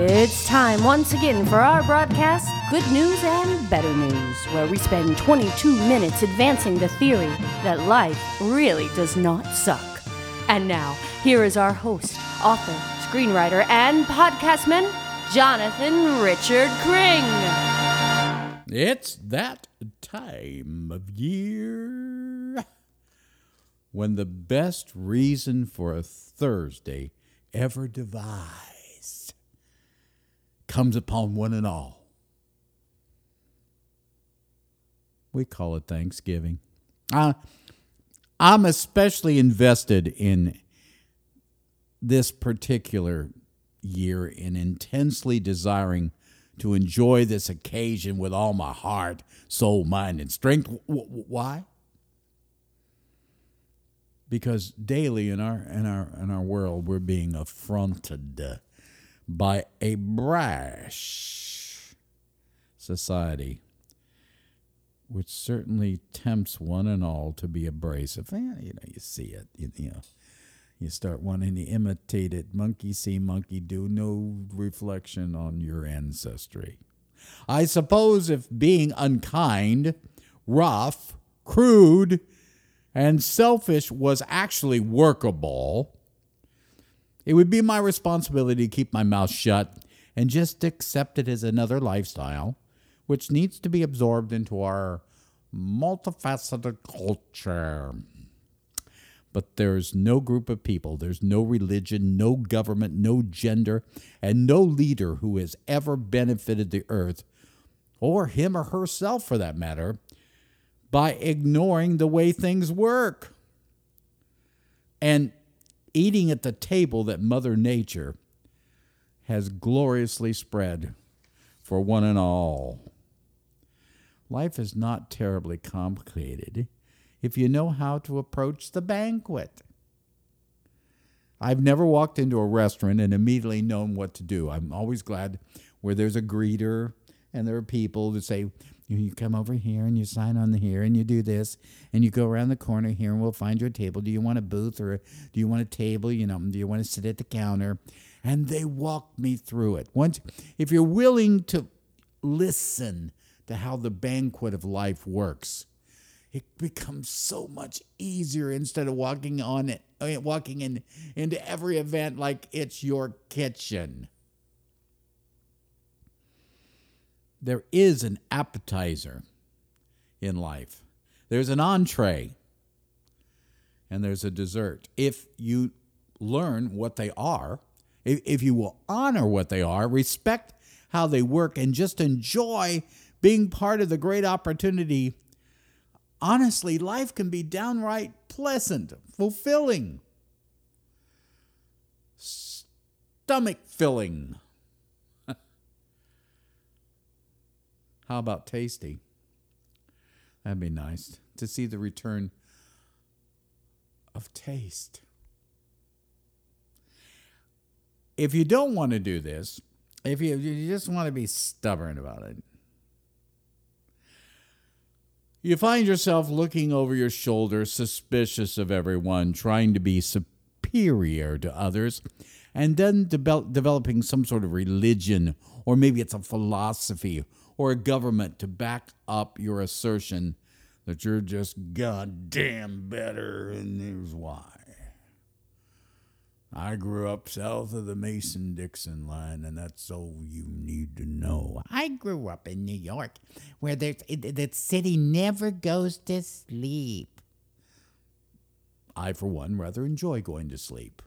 It's time once again for our broadcast, Good News and Better News, where we spend 22 minutes advancing the theory that life really does not suck. And now, here is our host, author, screenwriter, and podcastman, Jonathan Richard Cring. It's that time of year when the best reason for a Thursday ever devised comes upon one and all. We call it Thanksgiving. Uh, I'm especially invested in this particular year in intensely desiring to enjoy this occasion with all my heart, soul, mind, and strength. Why? Because daily in our in our in our world we're being affronted by a brash society which certainly tempts one and all to be abrasive. Eh, you know, you see it, you, you know you start wanting to imitate it. Monkey see, monkey do. No reflection on your ancestry. I suppose if being unkind, rough, crude, and selfish was actually workable, it would be my responsibility to keep my mouth shut and just accept it as another lifestyle, which needs to be absorbed into our multifaceted culture. But there's no group of people, there's no religion, no government, no gender, and no leader who has ever benefited the earth, or him or herself for that matter, by ignoring the way things work and eating at the table that Mother Nature has gloriously spread for one and all. Life is not terribly complicated if you know how to approach the banquet. I've never walked into a restaurant and immediately known what to do. I'm always glad where there's a greeter and there are people that say, you come over here and you sign on the here and you do this and you go around the corner here and we'll find you a table. Do you want a booth or do you want a table? You know, do you want to sit at the counter? And they walk me through it. Once, if you're willing to listen to how the banquet of life works, it becomes so much easier instead of walking on it, uh, walking in into every event like it's your kitchen. There is an appetizer in life. There's an entree and there's a dessert. If you learn what they are, if if you will honor what they are, respect how they work, and just enjoy being part of the great opportunity honestly, life can be downright pleasant, fulfilling, stomach filling. How about tasty? That'd be nice to see the return of taste. If you don't want to do this, if you, you just want to be stubborn about it, you find yourself looking over your shoulder, suspicious of everyone, trying to be superior to others, and then de- developing some sort of religion, or maybe it's a philosophy or a government to back up your assertion that you're just goddamn better, and here's why. I grew up south of the Mason Dixon line, and that's all you need to know. I grew up in New York, where there's, it, the city never goes to sleep. I, for one, rather enjoy going to sleep.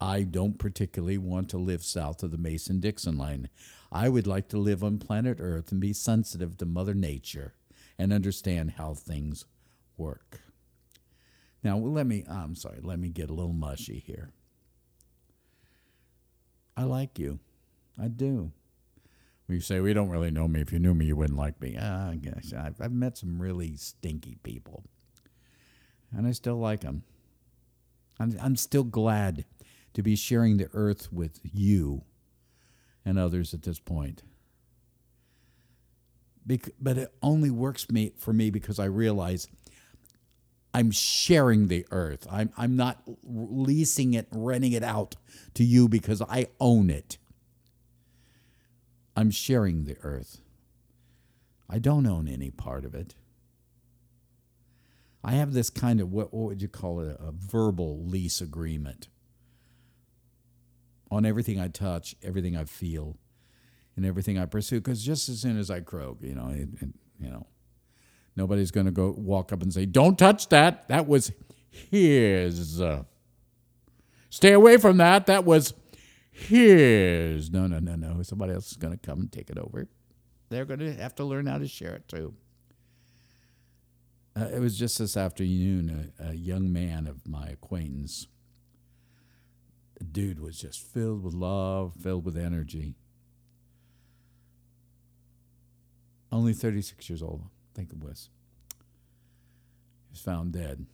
I don't particularly want to live south of the Mason Dixon line. I would like to live on planet Earth and be sensitive to Mother Nature and understand how things work. Now, let me, I'm sorry, let me get a little mushy here. I like you. I do. You say, we don't really know me. If you knew me, you wouldn't like me. Ah, gosh, I've, I've met some really stinky people. And I still like them. I'm, I'm still glad to be sharing the earth with you and others at this point. Bec- but it only works me, for me because I realize I'm sharing the earth. I'm, I'm not leasing it, renting it out to you because I own it. I'm sharing the earth. I don't own any part of it. I have this kind of what, what would you call it? A verbal lease agreement on everything I touch, everything I feel, and everything I pursue. Because just as soon as I croak, you know, it, it, you know, nobody's going to go walk up and say, "Don't touch that. That was his." Stay away from that. That was his. No, no, no, no. Somebody else is going to come and take it over. They're going to have to learn how to share it too. Uh, it was just this afternoon, a, a young man of my acquaintance. Dude was just filled with love, filled with energy. Only 36 years old, I think it was. He was found dead.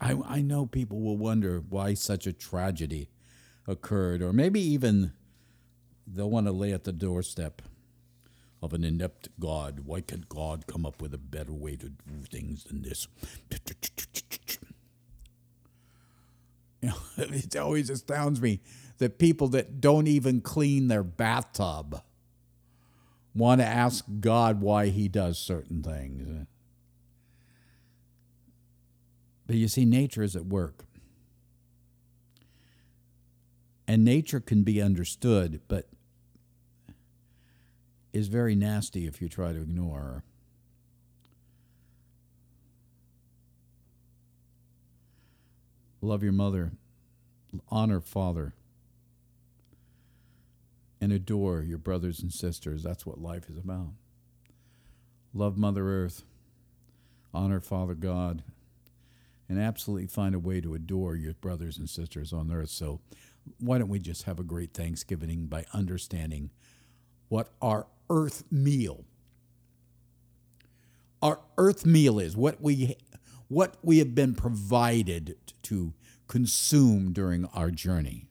I, I know people will wonder why such a tragedy occurred, or maybe even they'll want to lay at the doorstep of an inept God. Why can't God come up with a better way to do things than this? You know, it always astounds me that people that don't even clean their bathtub want to ask God why he does certain things. But you see, nature is at work. And nature can be understood, but is very nasty if you try to ignore her. Love your mother, honor father, and adore your brothers and sisters. That's what life is about. Love Mother Earth, honor Father God, and absolutely find a way to adore your brothers and sisters on earth. So, why don't we just have a great Thanksgiving by understanding what our earth meal our earth meal is what we what we have been provided to consume during our journey.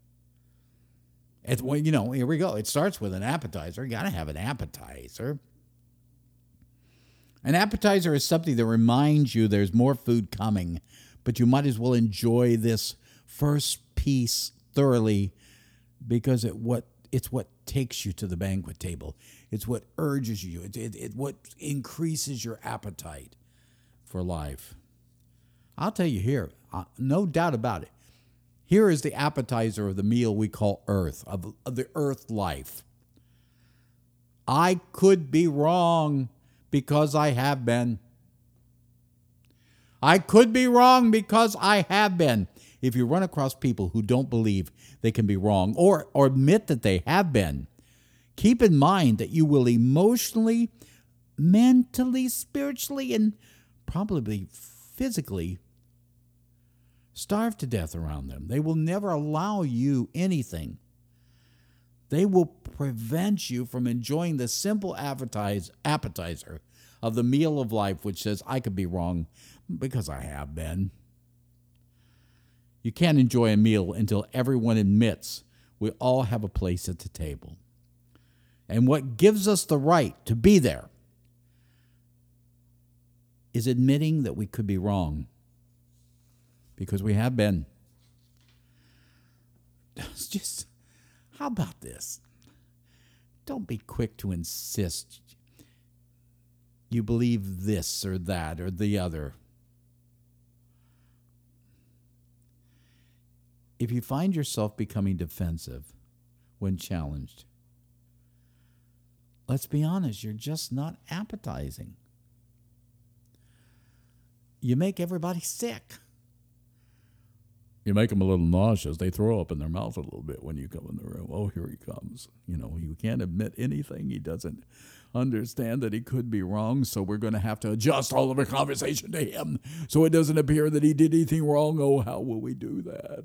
It's well, you know, here we go. It starts with an appetizer. You got to have an appetizer. An appetizer is something that reminds you there's more food coming but you might as well enjoy this first piece thoroughly because it what it's what takes you to the banquet table. It's what urges you. It, it, it what increases your appetite for life. I'll tell you here, uh, no doubt about it. Here is the appetizer of the meal we call earth, of, of the earth life. I could be wrong because I have been. I could be wrong because I have been. If you run across people who don't believe they can be wrong or, or admit that they have been, keep in mind that you will emotionally, mentally, spiritually, and probably physically starve to death around them. They will never allow you anything. They will prevent you from enjoying the simple appetizer of the meal of life, which says, I could be wrong, because I have been. You can't enjoy a meal until everyone admits we all have a place at the table. And what gives us the right to be there is admitting that we could be wrong because we have been. It's just, how about this? Don't be quick to insist you believe this or that or the other. If you find yourself becoming defensive when challenged, let's be honest, you're just not appetizing. You make everybody sick. You make them a little nauseous. They throw up in their mouth a little bit when you come in the room. Oh, here he comes. You know, you can't admit anything. He doesn't understand that he could be wrong, so we're going to have to adjust all of our conversation to him so it doesn't appear that he did anything wrong. Oh, how will we do that?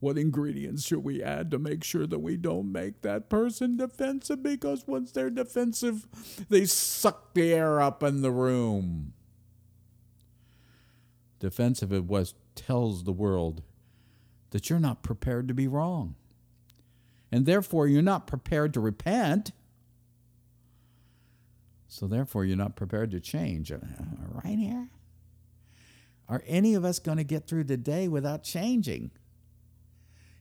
What ingredients should we add to make sure that we don't make that person defensive? Because once they're defensive, they suck the air up in the room. Defensive it was tells the world that you're not prepared to be wrong. And therefore, you're not prepared to repent. So, therefore, you're not prepared to change. Right here? Are any of us going to get through the day without changing?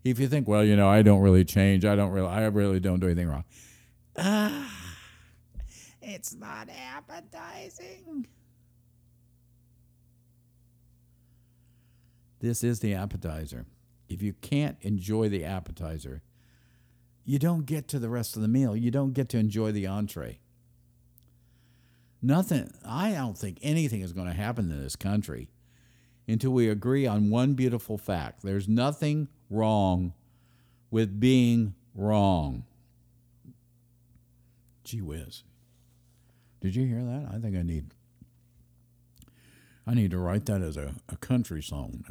If you think, well, you know, I don't really change, I don't really, I really don't do anything wrong. It's not appetizing. This is the appetizer. If you can't enjoy the appetizer, you don't get to the rest of the meal. You don't get to enjoy the entree. Nothing, I don't think anything is going to happen in this country until we agree on one beautiful fact. There's nothing wrong with being wrong. Gee whiz. Did you hear that? I think I need I need to write that as a, a country song.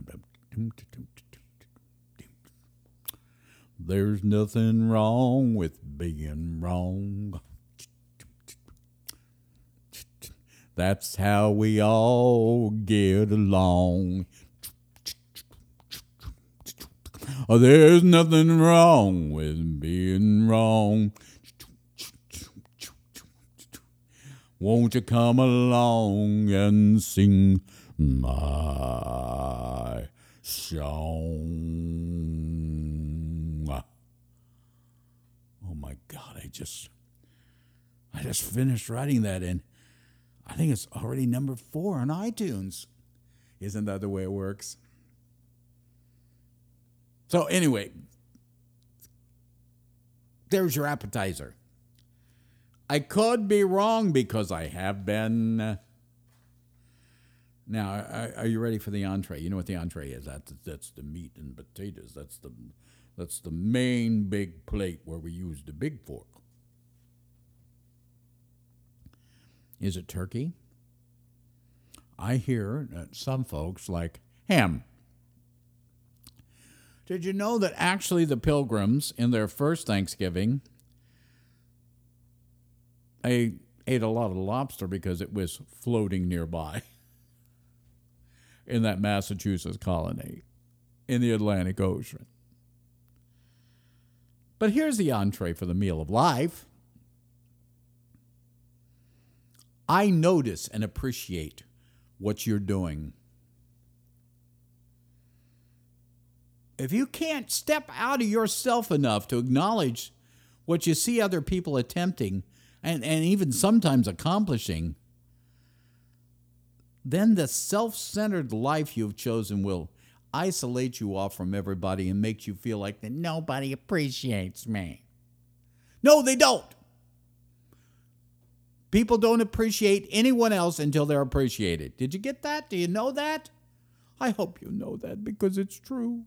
There's nothing wrong with being wrong. That's how we all get along. Oh, there's nothing wrong with being wrong. Won't you come along and sing my song? Oh my God, I just, I just finished writing that and I think it's already number four on iTunes. Isn't that the way it works? So, anyway, there's your appetizer. I could be wrong because I have been. Now, are, you ready for the entree? You know what the entree is? That's that's the meat and potatoes. That's the that's the main big plate where we use the big fork. Is it turkey? I hear some folks like ham. Did you know that actually the pilgrims in their first Thanksgiving I ate a lot of lobster because it was floating nearby in that Massachusetts colony in the Atlantic Ocean. But here's the entree for the meal of life. I notice and appreciate what you're doing. If you can't step out of yourself enough to acknowledge what you see other people attempting and, and even sometimes accomplishing, then the self centered life you've chosen will isolate you off from everybody and makes you feel like that nobody appreciates me. No, they don't. People don't appreciate anyone else until they're appreciated. Did you get that? Do you know that? I hope you know that because it's true.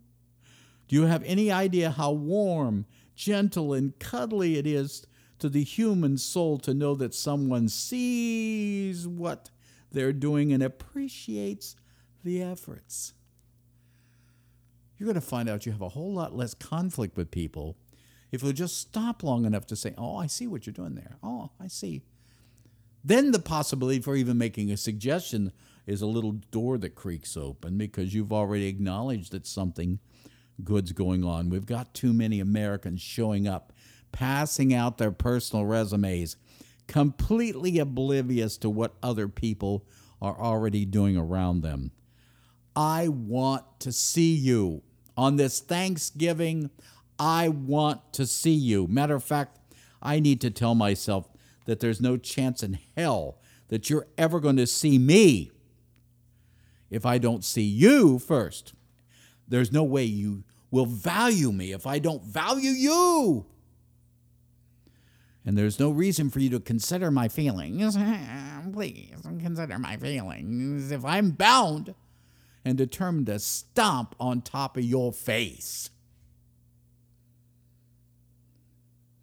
Do you have any idea how warm, gentle, and cuddly it is to the human soul to know that someone sees what they're doing and appreciates the efforts? You're going to find out you have a whole lot less conflict with people if you'll just stop long enough to say, Oh, I see what you're doing there. Oh, I see. Then the possibility for even making a suggestion is a little door that creaks open because you've already acknowledged that something good's going on. We've got too many Americans showing up, passing out their personal resumes, completely oblivious to what other people are already doing around them. I want to see you on this Thanksgiving. I want to see you. Matter of fact, I need to tell myself that there's no chance in hell that you're ever going to see me if I don't see you first. There's no way you will value me if I don't value you. And there's no reason for you to consider my feelings. Please consider my feelings if I'm bound and determined to stomp on top of your face.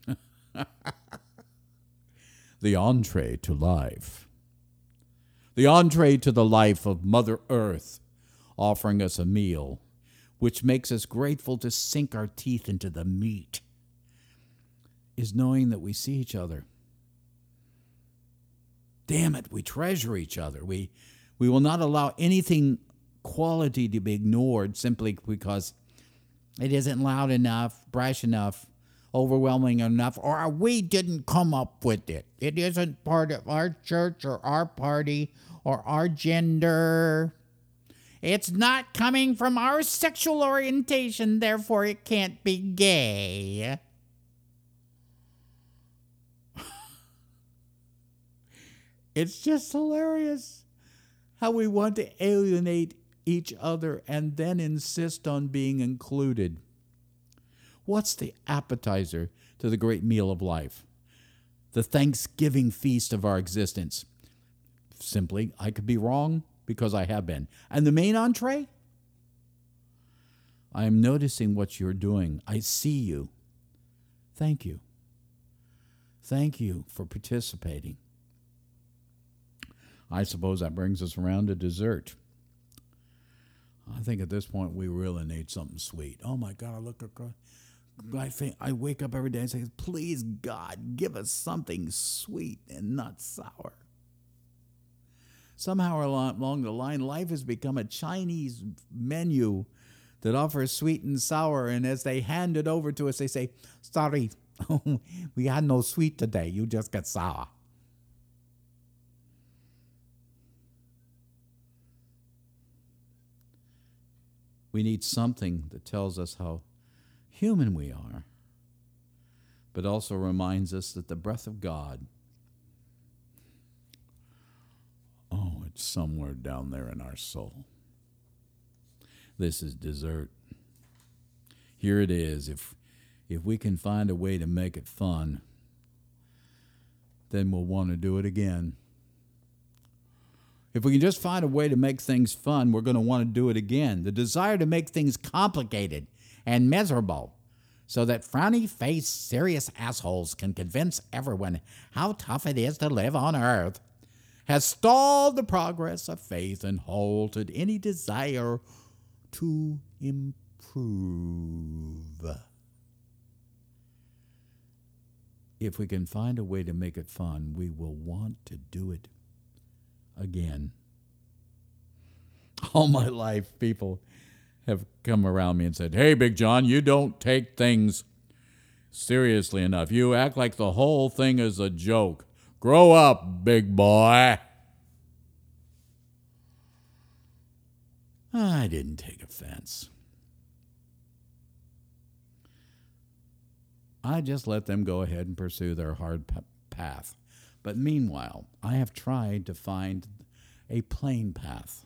the entree to life. The entree to the life of Mother Earth, offering us a meal, which makes us grateful to sink our teeth into the meat, is knowing that we see each other. Damn it, we treasure each other. We, we will not allow anything quality to be ignored simply because it isn't loud enough, brash enough, overwhelming enough, or we didn't come up with it. It isn't part of our church or our party or our gender. It's not coming from our sexual orientation, therefore it can't be gay. It's just hilarious how we want to alienate each other and then insist on being included. What's the appetizer to the great meal of life? The Thanksgiving feast of our existence. Simply, I could be wrong because I have been. And the main entree? I am noticing what you're doing. I see you. Thank you. Thank you for participating. I suppose that brings us around to dessert. I think at this point we really need something sweet. Oh my God, I look across. I think I wake up every day and say, please God, give us something sweet and not sour. Somehow along the line, life has become a Chinese menu that offers sweet and sour. And as they hand it over to us, they say, sorry, we had no sweet today. You just got sour. We need something that tells us how human we are, but also reminds us that the breath of God, oh, it's somewhere down there in our soul. This is dessert. Here it is. If, if we can find a way to make it fun, then we'll want to do it again. If we can just find a way to make things fun, we're going to want to do it again. The desire to make things complicated and miserable so that frowny faced, serious assholes can convince everyone how tough it is to live on Earth has stalled the progress of faith and halted any desire to improve. If we can find a way to make it fun, we will want to do it again. All my life, people have come around me and said, Hey, Big John, you don't take things seriously enough. You act like the whole thing is a joke. Grow up, big boy. I didn't take offense. I just let them go ahead and pursue their hard path. But meanwhile, I have tried to find a plain path,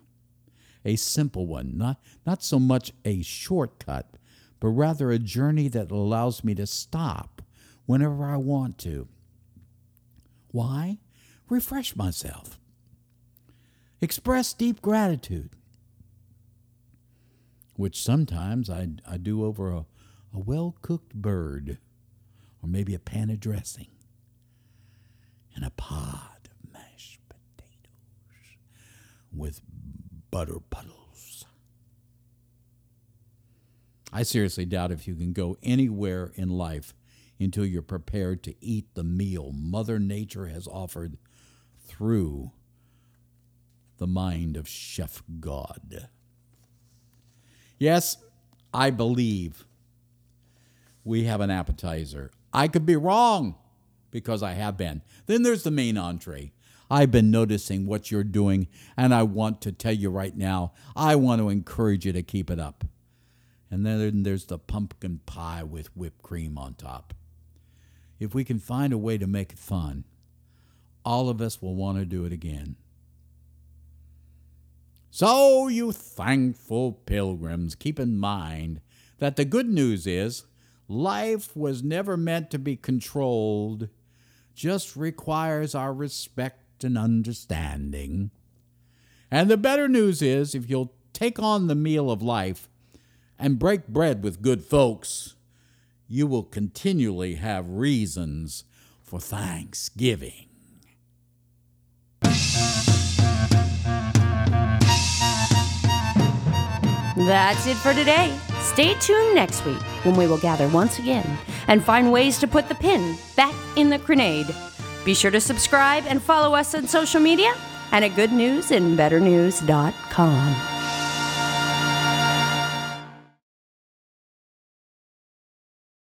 a simple one, not, not so much a shortcut, but rather a journey that allows me to stop whenever I want to. Why? Refresh myself, express deep gratitude, which sometimes I, I do over a, a well cooked bird or maybe a pan of dressing and a pod of mashed potatoes with butter puddles. I seriously doubt if you can go anywhere in life until you're prepared to eat the meal Mother Nature has offered through the mind of Chef God. Yes, I believe we have an appetizer. I could be wrong because I have been. Then there's the main entree. I've been noticing what you're doing, and I want to tell you right now, I want to encourage you to keep it up. And then there's the pumpkin pie with whipped cream on top. If we can find a way to make it fun, all of us will want to do it again. So, you thankful pilgrims, keep in mind that the good news is life was never meant to be controlled, just requires our respect and understanding. And the better news is if you'll take on the meal of life and break bread with good folks, you will continually have reasons for thanksgiving. That's it for today. Stay tuned next week when we will gather once again and find ways to put the pin back in the grenade. Be sure to subscribe and follow us on social media and at goodnewsandbetternews.com.